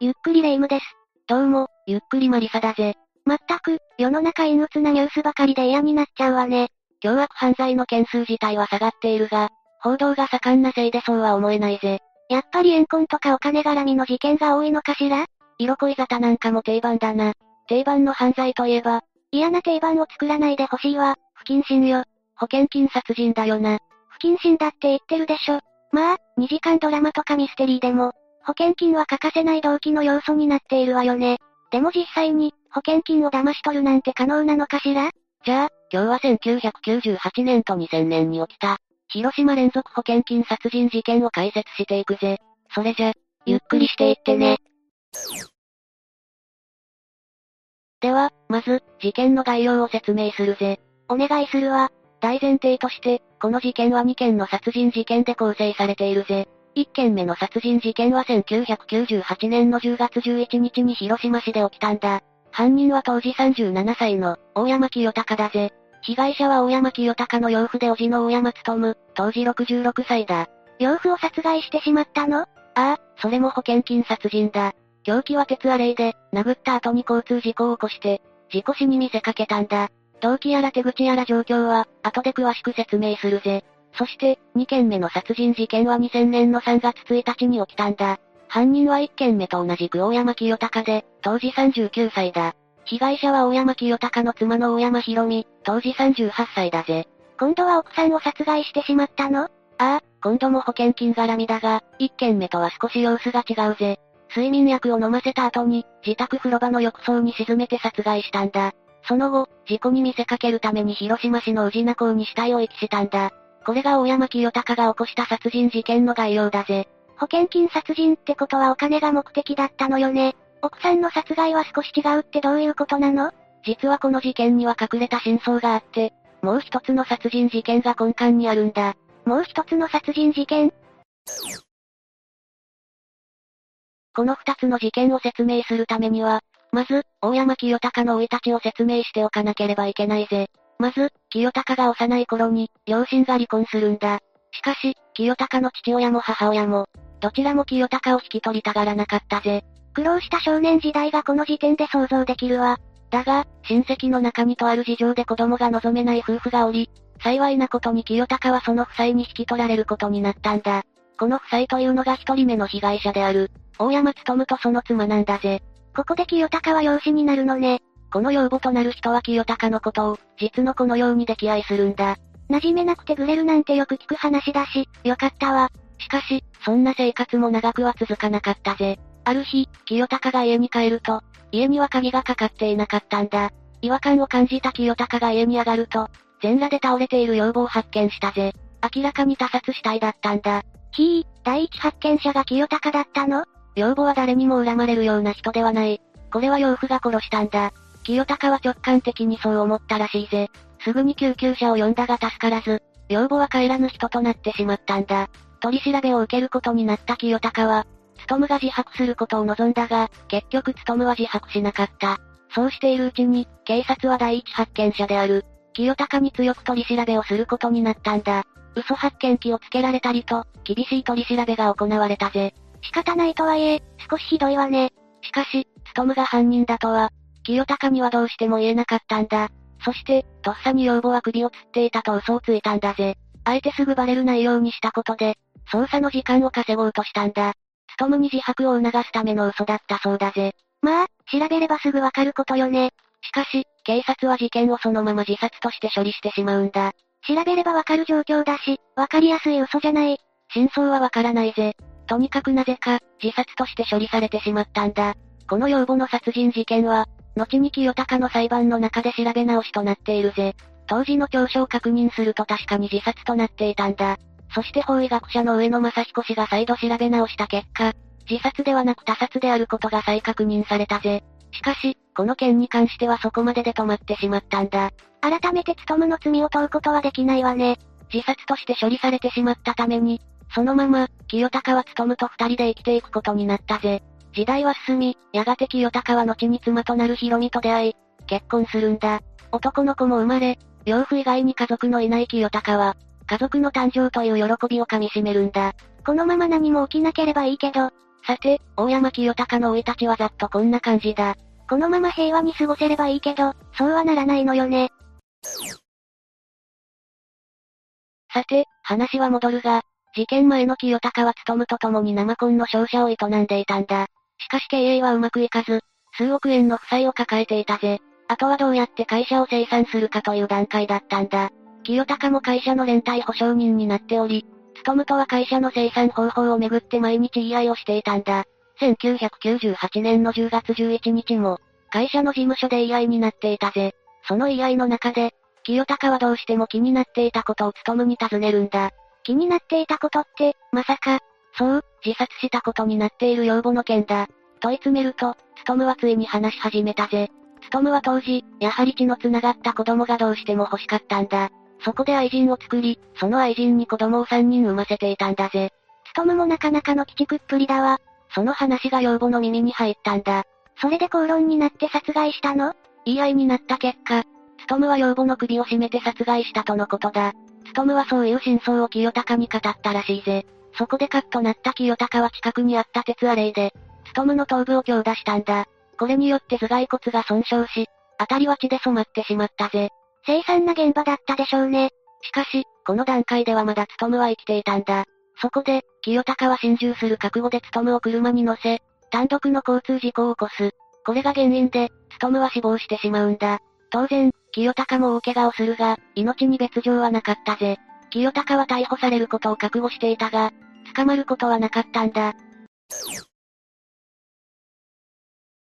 ゆっくりレ夢ムです。どうも、ゆっくりマリサだぜ。まったく、世の中陰鬱なニュースばかりで嫌になっちゃうわね。凶悪犯罪の件数自体は下がっているが、報道が盛んなせいでそうは思えないぜ。やっぱり怨恨とかお金絡みの事件が多いのかしら？色恋沙汰なんかも定番だな。定番の犯罪といえば、嫌な定番を作らないでほしいわ、不謹慎よ。保険金殺人だよな。不謹慎だって言ってるでしょ。まあ、2時間ドラマとかミステリーでも、保険金は欠かせない動機の要素になっているわよね。でも実際に、保険金を騙し取るなんて可能なのかしら？じゃあ、今日は1998年と2000年に起きた、広島連続保険金殺人事件を解説していくぜ。それじゃ、ゆっくりしていってね。では、まず、事件の概要を説明するぜ。お願いするわ。大前提として、この事件は2件の殺人事件で構成されているぜ。1件目の殺人事件は1998年の10月11日に広島市で起きたんだ。犯人は当時37歳の、大山清隆だぜ。被害者は大山清隆の養父で叔父の大山務、当時66歳だ。養父を殺害してしまったの？ああ、それも保険金殺人だ。凶器は鉄アレイで、殴った後に交通事故を起こして、事故死に見せかけたんだ。動機やら手口やら状況は、後で詳しく説明するぜ。そして、2件目の殺人事件は2000年の3月1日に起きたんだ。犯人は1件目と同じく大山清隆で、当時39歳だ。被害者は大山清隆の妻の大山博美、当時38歳だぜ。今度は奥さんを殺害してしまったの？ああ、今度も保険金絡みだが、1件目とは少し様子が違うぜ。睡眠薬を飲ませた後に、自宅風呂場の浴槽に沈めて殺害したんだ。その後、事故に見せかけるために広島市の宇品港に死体を遺棄したんだ。これが大山清隆が起こした殺人事件の概要だぜ。保険金殺人ってことはお金が目的だったのよね。奥さんの殺害は少し違うってどういうことなの？実はこの事件には隠れた真相があって、もう一つの殺人事件が根幹にあるんだ。もう一つの殺人事件？この二つの事件を説明するためには、まず、大山清隆の生い立ちを説明しておかなければいけないぜ。まず、清隆が幼い頃に、両親が離婚するんだ。しかし、清隆の父親も母親も、どちらも清隆を引き取りたがらなかったぜ。苦労した少年時代がこの時点で想像できるわ。だが、親戚の中にとある事情で子供が望めない夫婦がおり、幸いなことに清隆はその夫妻に引き取られることになったんだ。この夫妻というのが一人目の被害者である、大山務とその妻なんだぜ。ここで清隆は養子になるのね。この養母となる人は清隆のことを、実の子のように溺愛するんだ。馴染めなくてグレるなんてよく聞く話だし、よかったわ。しかし、そんな生活も長くは続かなかったぜ。ある日、清隆が家に帰ると、家には鍵がかかっていなかったんだ。違和感を感じた清隆が家に上がると、全裸で倒れている養母を発見したぜ。明らかに他殺死体だったんだ。ひぃ、第一発見者が清隆だったの？養母は誰にも恨まれるような人ではない。これは養父が殺したんだ。清隆は直感的にそう思ったらしいぜ。すぐに救急車を呼んだが助からず、養母は帰らぬ人となってしまったんだ。取り調べを受けることになった清隆は、務が自白することを望んだが、結局務は自白しなかった。そうしているうちに、警察は第一発見者である、清隆に強く取り調べをすることになったんだ。嘘発見器をつけられたりと、厳しい取り調べが行われたぜ。仕方ないとはいえ、少しひどいわね。しかし、務が犯人だとは、清隆にはどうしても言えなかったんだ。そして、とっさに養母は首を吊っていたと嘘をついたんだぜ。あえてすぐバレるないようにしたことで、捜査の時間を稼ごうとしたんだ。務に自白を促すための嘘だったそうだぜ。まあ、調べればすぐわかることよね。しかし、警察は事件をそのまま自殺として処理してしまうんだ。調べればわかる状況だし、わかりやすい嘘じゃない。真相はわからないぜ。とにかくなぜか、自殺として処理されてしまったんだ。この養母の殺人事件は、後に清高の裁判の中で調べ直しとなっているぜ。当時の調書を確認すると確かに自殺となっていたんだ。そして法医学者の上野正彦氏が再度調べ直した結果、自殺ではなく他殺であることが再確認されたぜ。しかし、この件に関してはそこまでで止まってしまったんだ。改めて務の罪を問うことはできないわね。自殺として処理されてしまったために、そのまま、清高は務と二人で生きていくことになったぜ。時代は進み、やがて清高は後に妻となるヒロミと出会い、結婚するんだ。男の子も生まれ、養父以外に家族のいない清高は、家族の誕生という喜びをかみしめるんだ。このまま何も起きなければいいけど、さて、大山清隆の生い立ちはざっとこんな感じだ。このまま平和に過ごせればいいけど、そうはならないのよね。さて、話は戻るが、事件前の清高は務と共に生コンの商社を営んでいたんだ。しかし経営はうまくいかず、数億円の負債を抱えていたぜ。あとはどうやって会社を清算するかという段階だったんだ。清高も会社の連帯保証人になっており、務とは会社の清算方法をめぐって毎日言い合いをしていたんだ。1998年の10月11日も、会社の事務所で言い合いになっていたぜ。その言い合いの中で、清高はどうしても気になっていたことを務に尋ねるんだ。気になっていたことって、まさか、そう、自殺したことになっている養母の件だ。問い詰めると、務はついに話し始めたぜ。務は当時、やはり血の繋がった子供がどうしても欲しかったんだ。そこで愛人を作り、その愛人に子供を3人産ませていたんだぜ。務もなかなかの鬼畜っぷりだわ。その話が養母の耳に入ったんだ。それで口論になって殺害したの？言い合いになった結果、務は養母の首を絞めて殺害したとのことだ。務はそういう真相を清高に語ったらしいぜ。そこでカッとなった清高は近くにあった鉄アレイで、務の頭部を強打したんだ。これによって頭蓋骨が損傷し、辺りは血で染まってしまったぜ。凄惨な現場だったでしょうね。しかし、この段階ではまだ務は生きていたんだ。そこで、清高は心中する覚悟で務を車に乗せ、単独の交通事故を起こす。これが原因で、務は死亡してしまうんだ。当然、清高も大怪我をするが、命に別状はなかったぜ。清高は逮捕されることを覚悟していたが、捕まることはなかったんだ。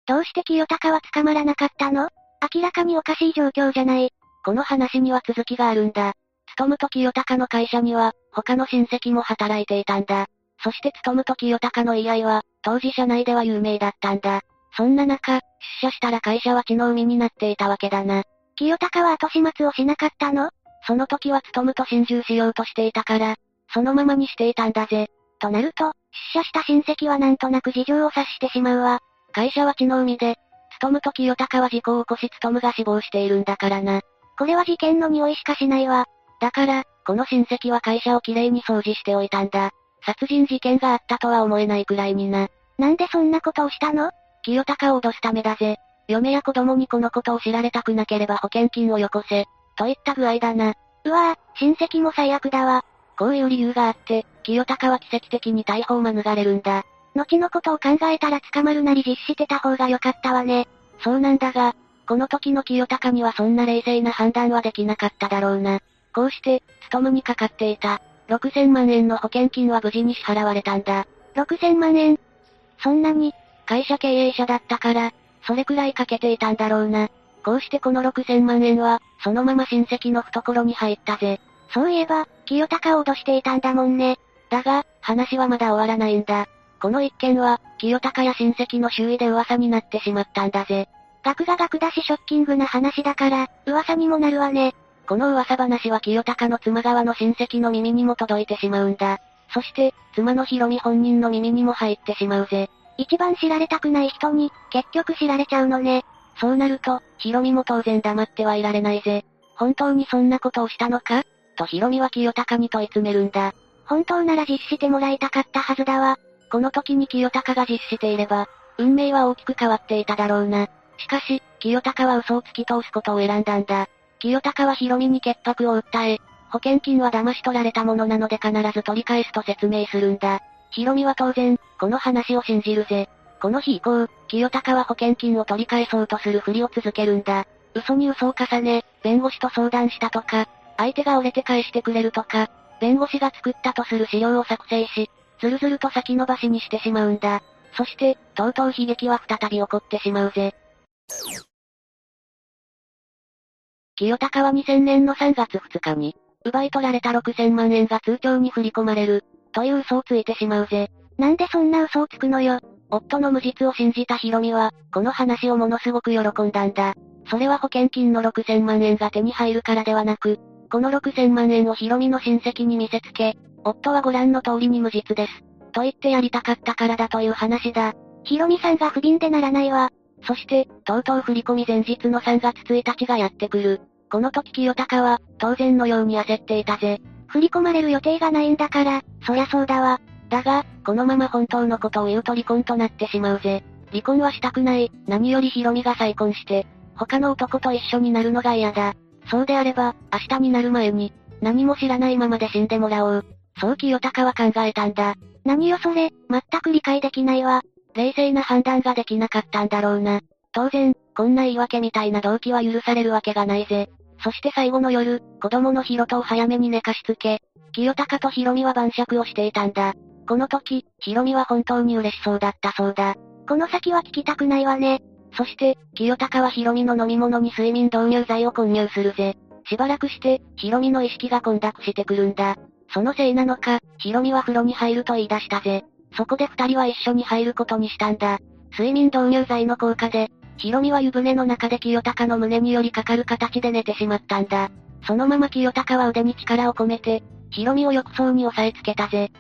どうして清高は捕まらなかったの？明らかにおかしい状況じゃない。この話には続きがあるんだ。務と清高の会社には、他の親戚も働いていたんだ。そして務と清高の言い合いは、当時社内では有名だったんだ。そんな中、出社したら会社は血の海になっていたわけだな。清高は後始末をしなかったの？その時は務と心中しようとしていたから、そのままにしていたんだぜ。となると、出社した親戚はなんとなく事情を察してしまうわ。会社は血の海で、務と清高は事故を起こし務が死亡しているんだからな。これは事件の匂いしかしないわ。だから、この親戚は会社をきれいに掃除しておいたんだ。殺人事件があったとは思えないくらいにな。なんでそんなことをしたの？清高を脅すためだぜ。嫁や子供にこのことを知られたくなければ保険金をよこせ。といった具合だな。うわぁ、親戚も最悪だわ。こういう理由があって、清高は奇跡的に逮捕を免れるんだ。後のことを考えたら捕まるなり実施してた方が良かったわね。そうなんだが、この時の清高にはそんな冷静な判断はできなかっただろうな。こうして、務にかかっていた、6000万円の保険金は無事に支払われたんだ。6000万円そんなに、会社経営者だったから、それくらいかけていたんだろうな。こうしてこの6000万円は、そのまま親戚の懐に入ったぜ。そういえば、清高を脅していたんだもんね。だが、話はまだ終わらないんだ。この一件は、清高や親戚の周囲で噂になってしまったんだぜ。額が額だしショッキングな話だから、噂にもなるわね。この噂話は清高の妻側の親戚の耳にも届いてしまうんだ。そして、妻のヒロミ本人の耳にも入ってしまうぜ。一番知られたくない人に、結局知られちゃうのね。そうなると、ヒロミも当然黙ってはいられないぜ。本当にそんなことをしたのか？とヒロミは清高に問い詰めるんだ。本当なら実施してもらいたかったはずだわ。この時に清高が実施していれば、運命は大きく変わっていただろうな。しかし、清高は嘘を突き通すことを選んだんだ。清高はヒロミに潔白を訴え、保険金は騙し取られたものなので必ず取り返すと説明するんだ。ヒロミは当然、この話を信じるぜ。この日以降、清高は保険金を取り返そうとするふりを続けるんだ。嘘に嘘を重ね、弁護士と相談したとか、相手が折れて返してくれるとか、弁護士が作ったとする資料を作成し、ずるずると先延ばしにしてしまうんだ。そして、とうとう悲劇は再び起こってしまうぜ。清高は2000年の3月2日に、奪い取られた6000万円が通帳に振り込まれる、という嘘をついてしまうぜ。なんでそんな嘘をつくのよ。夫の無実を信じたヒロミは、この話をものすごく喜んだんだ。それは保険金の6000万円が手に入るからではなく、この6000万円をヒロミの親戚に見せつけ、夫はご覧の通りに無実です。と言ってやりたかったからだという話だ。ヒロミさんが不憫でならないわ。そして、とうとう振り込み前日の3月1日がやってくる。この時清高は、当然のように焦っていたぜ。振り込まれる予定がないんだから、そりゃそうだわ。だが、このまま本当のことを言うと離婚となってしまうぜ。離婚はしたくない、何よりヒロミが再婚して、他の男と一緒になるのが嫌だ。そうであれば、明日になる前に、何も知らないままで死んでもらおう。そう清高は考えたんだ。何よそれ、全く理解できないわ。冷静な判断ができなかったんだろうな。当然、こんな言い訳みたいな動機は許されるわけがないぜ。そして最後の夜、子供のヒロトを早めに寝かしつけ、清高とヒロミは晩酌をしていたんだ。この時、ヒロミは本当に嬉しそうだったそうだ。この先は聞きたくないわね。そして、清高はヒロミの飲み物に睡眠導入剤を混入するぜ。しばらくして、ヒロミの意識が混濁してくるんだ。そのせいなのか、ヒロミは風呂に入ると言い出したぜ。そこで二人は一緒に入ることにしたんだ。睡眠導入剤の効果で、ヒロミは湯船の中で清高の胸によりかかる形で寝てしまったんだ。そのまま清高は腕に力を込めて、ヒロミを浴槽に押さえつけたぜ。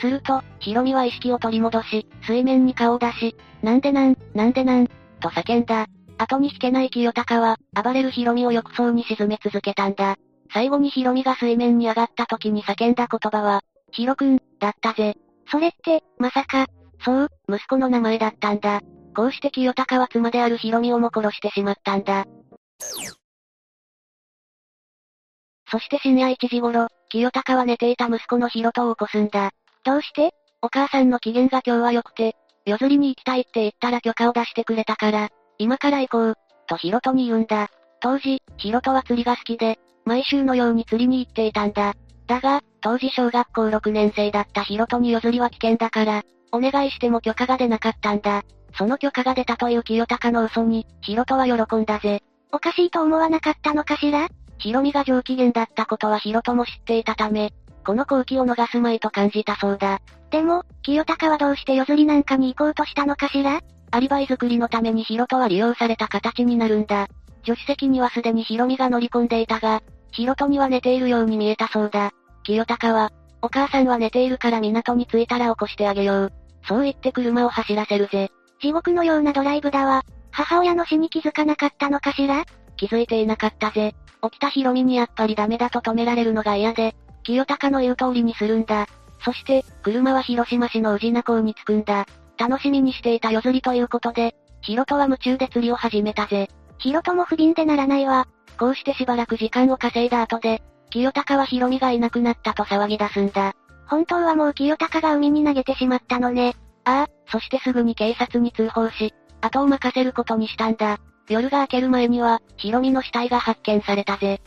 すると、ヒロミは意識を取り戻し、水面に顔を出し、なんでなん、なんでなん、と叫んだ。後に引けない清高は、暴れるヒロミを浴槽に沈め続けたんだ。最後にヒロミが水面に上がった時に叫んだ言葉は、ヒロくん、だったぜ。それって、まさか。そう、息子の名前だったんだ。こうして清高は妻であるヒロミをも殺してしまったんだ。そして深夜1時頃、清高は寝ていた息子のヒロトを起こすんだ。どうして？お母さんの機嫌が今日は良くて、夜釣りに行きたいって言ったら許可を出してくれたから、今から行こう、とヒロトに言うんだ。当時、ヒロトは釣りが好きで、毎週のように釣りに行っていたんだ。だが、当時小学校6年生だったヒロトに夜釣りは危険だから、お願いしても許可が出なかったんだ。その許可が出たという清高の嘘に、ヒロトは喜んだぜ。おかしいと思わなかったのかしら？ヒロミが上機嫌だったことはヒロトも知っていたため、この好機を逃すまいと感じたそうだ。でも、清高はどうして夜釣りなんかに行こうとしたのかしら？アリバイ作りのためにヒロトは利用された形になるんだ。助手席にはすでにヒロミが乗り込んでいたが、ヒロトには寝ているように見えたそうだ。清高は、お母さんは寝ているから港に着いたら起こしてあげよう。そう言って車を走らせるぜ。地獄のようなドライブだわ。母親の死に気づかなかったのかしら？気づいていなかったぜ。起きたヒロミにやっぱりダメだと止められるのが嫌で、清高の言う通りにするんだ。そして、車は広島市の宇品港に着くんだ。楽しみにしていた夜釣りということで、ヒロトは夢中で釣りを始めたぜ。ヒロトも不憫でならないわ。こうしてしばらく時間を稼いだ後で、清高はヒロミがいなくなったと騒ぎ出すんだ。本当はもう清高が海に投げてしまったのね。ああ、そしてすぐに警察に通報し、後を任せることにしたんだ。夜が明ける前には、ヒロミの死体が発見されたぜ。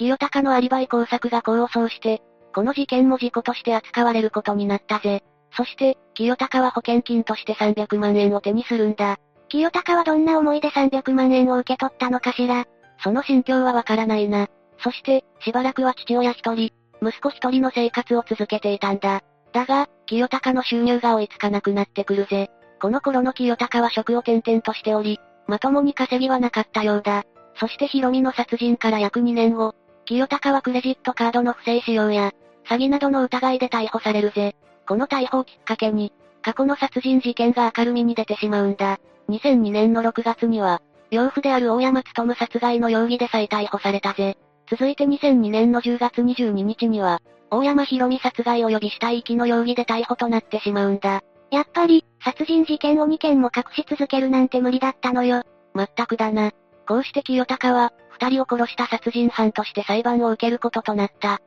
清高のアリバイ工作が功を奏して、この事件も事故として扱われることになったぜ。そして、清高は保険金として300万円を手にするんだ。清高はどんな思いで300万円を受け取ったのかしらその心境はわからないな。そして、しばらくは父親一人、息子一人の生活を続けていたんだ。だが、清高の収入が追いつかなくなってくるぜ。この頃の清高は職を転々としており、まともに稼ぎはなかったようだ。そしてヒロミの殺人から約2年後、清高はクレジットカードの不正使用や、詐欺などの疑いで逮捕されるぜ。この逮捕をきっかけに、過去の殺人事件が明るみに出てしまうんだ。2002年の6月には、養父である大山勤殺害の容疑で再逮捕されたぜ。続いて2002年の10月22日には、大山博美殺害及び死体遺棄の容疑で逮捕となってしまうんだ。やっぱり、殺人事件を2件も隠し続けるなんて無理だったのよ。まったくだな。こうして清高は、二人を殺した殺人犯として裁判を受けることとなった。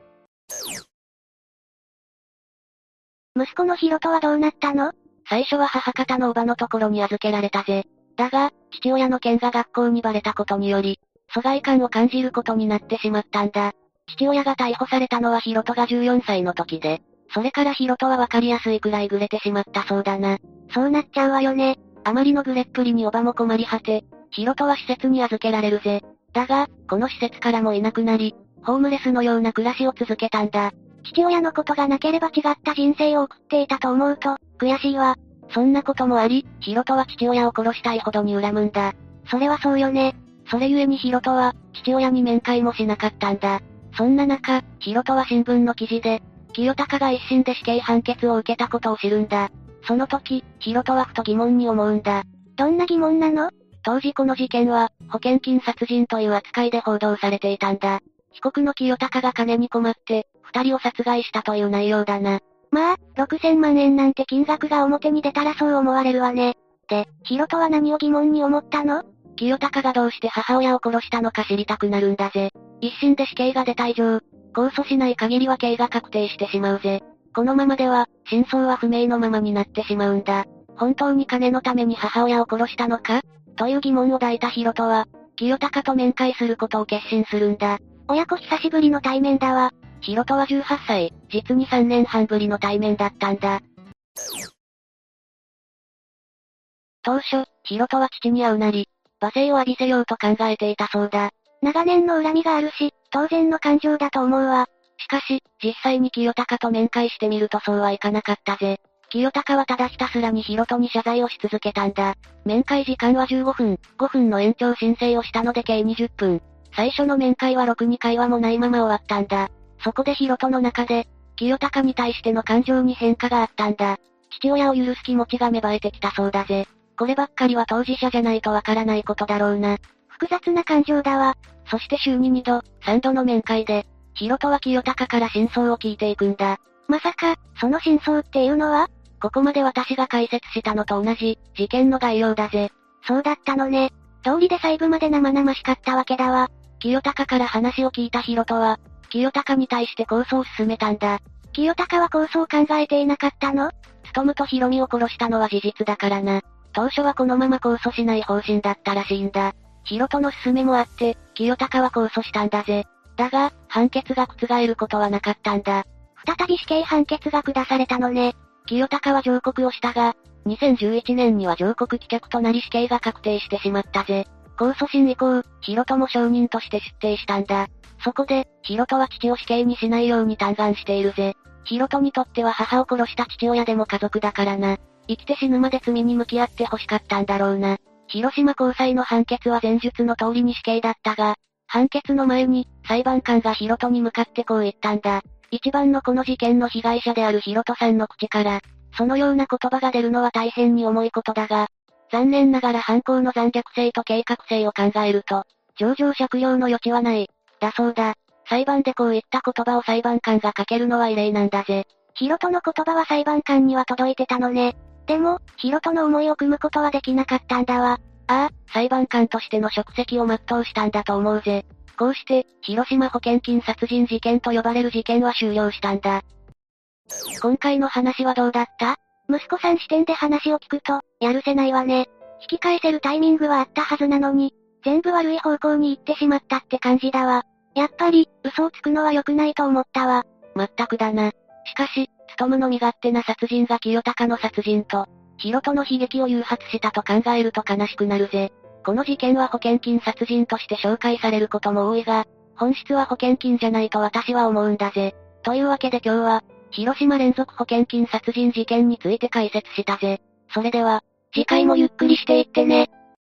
息子のヒロトはどうなったの？最初は母方のおばのところに預けられたぜ。だが、父親の件が学校にバレたことにより、疎外感を感じることになってしまったんだ。父親が逮捕されたのはヒロトが14歳の時で、それからヒロトはわかりやすいくらいグレてしまったそうだな。そうなっちゃうわよね。あまりのグレっぷりにおばも困り果て、ヒロトは施設に預けられるぜ。だが、この施設からもいなくなり、ホームレスのような暮らしを続けたんだ。父親のことがなければ違った人生を送っていたと思うと、悔しいわ。そんなこともあり、ヒロトは父親を殺したいほどに恨むんだ。それはそうよね。それゆえにヒロトは、父親に面会もしなかったんだ。そんな中、ヒロトは新聞の記事で、清高が一審で死刑判決を受けたことを知るんだ。その時、ヒロトはふと疑問に思うんだ。どんな疑問なの？当時この事件は、保険金殺人という扱いで報道されていたんだ。被告の清高が金に困って、二人を殺害したという内容だな。まあ、6000万円なんて金額が表に出たらそう思われるわね。で、ヒロトは何を疑問に思ったの？清高がどうして母親を殺したのか知りたくなるんだぜ。一審で死刑が出た以上、控訴しない限りは刑が確定してしまうぜ。このままでは、真相は不明のままになってしまうんだ。本当に金のために母親を殺したのか？という疑問を抱いたヒロトは、清高と面会することを決心するんだ。親子久しぶりの対面だわ。ヒロトは18歳、実に3年半ぶりの対面だったんだ。当初、ヒロトは父に会うなり、罵声を浴びせようと考えていたそうだ。長年の恨みがあるし、当然の感情だと思うわ。しかし、実際に清高と面会してみるとそうはいかなかったぜ。清高はただひたすらにヒロトに謝罪をし続けたんだ。面会時間は15分、5分の延長申請をしたので計20分。最初の面会はろくに会話もないまま終わったんだ。そこでヒロトの中で、清高に対しての感情に変化があったんだ。父親を許す気持ちが芽生えてきたそうだぜ。こればっかりは当事者じゃないとわからないことだろうな。複雑な感情だわ。そして週に2度、3度の面会で、ヒロトは清高から真相を聞いていくんだ。まさか、その真相っていうのは？ここまで私が解説したのと同じ、事件の概要だぜ。そうだったのね。通りで細部まで生々しかったわけだわ。清高から話を聞いたヒロトは、清高に対して構想を進めたんだ。清高は構想を考えていなかったの？ストムとヒロミを殺したのは事実だからな。当初はこのまま控訴しない方針だったらしいんだ。ヒロトの勧めもあって、清高は控訴したんだぜ。だが、判決が覆ることはなかったんだ。再び死刑判決が下されたのね。清高は上告をしたが、2011年には上告棄却となり死刑が確定してしまったぜ。控訴審以降、ヒロトも証人として出廷したんだ。そこで、ヒロトは父を死刑にしないように嘆願しているぜ。ヒロトにとっては母を殺した父親でも家族だからな。生きて死ぬまで罪に向き合って欲しかったんだろうな。広島高裁の判決は前述の通りに死刑だったが、判決の前に、裁判官がヒロトに向かってこう言ったんだ。一番のこの事件の被害者であるヒロトさんの口から、そのような言葉が出るのは大変に重いことだが、残念ながら犯行の残虐性と計画性を考えると、上場借用の余地はない。だそうだ。裁判でこういった言葉を裁判官が書けるのは異例なんだぜ。ヒロトの言葉は裁判官には届いてたのね。でも、ヒロトの思いを組むことはできなかったんだわ。ああ、裁判官としての職責を全うしたんだと思うぜ。こうして、広島保険金殺人事件と呼ばれる事件は終了したんだ。今回の話はどうだった？息子さん視点で話を聞くと、やるせないわね。引き返せるタイミングはあったはずなのに、全部悪い方向に行ってしまったって感じだわ。やっぱり、嘘をつくのは良くないと思ったわ。まったくだな。しかし、つとむの身勝手な殺人が清高の殺人と、ヒロトの悲劇を誘発したと考えると悲しくなるぜ。この事件は保険金殺人として紹介されることも多いが、本質は保険金じゃないと私は思うんだぜ。というわけで今日は、広島連続保険金殺人事件について解説したぜ。それでは、次回もゆっくりしていってね。